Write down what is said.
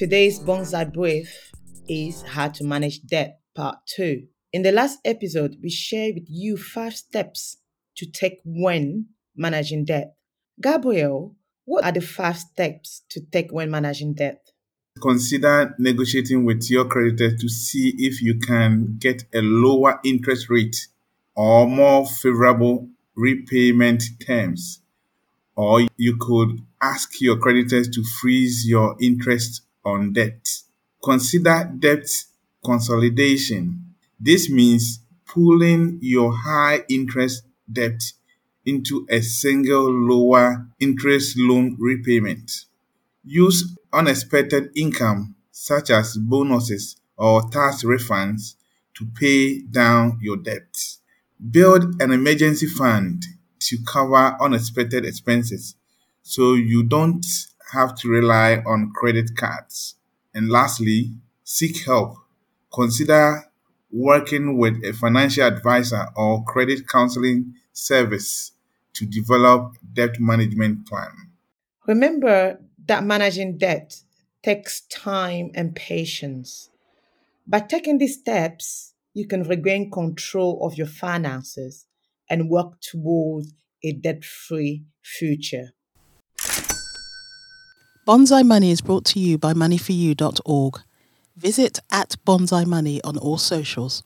Today's Bonsai Brief is How to Manage Debt Part 2. In the last episode, we shared with you five steps to take when managing debt. Gabriel, what are the five steps to take when managing debt? Consider negotiating with your creditor to see if you can get a lower interest rate or more favorable repayment terms. Or you could ask your creditors to freeze your interest on debt. Consider debt consolidation. This means pooling your high interest debt into a single lower interest loan repayment. Use unexpected income such as bonuses or tax refunds to pay down your debt. Build an emergency fund to cover unexpected expenses so you don't have to rely on credit cards. And lastly, seek help. Consider working with a financial advisor or credit counseling service to develop debt management plan. Remember that managing debt takes time and patience. By taking these steps, you can regain control of your finances and work towards a debt free future. Bonsai Money is brought to you by moneyforyou.org. Visit at Bonsai Money on all socials.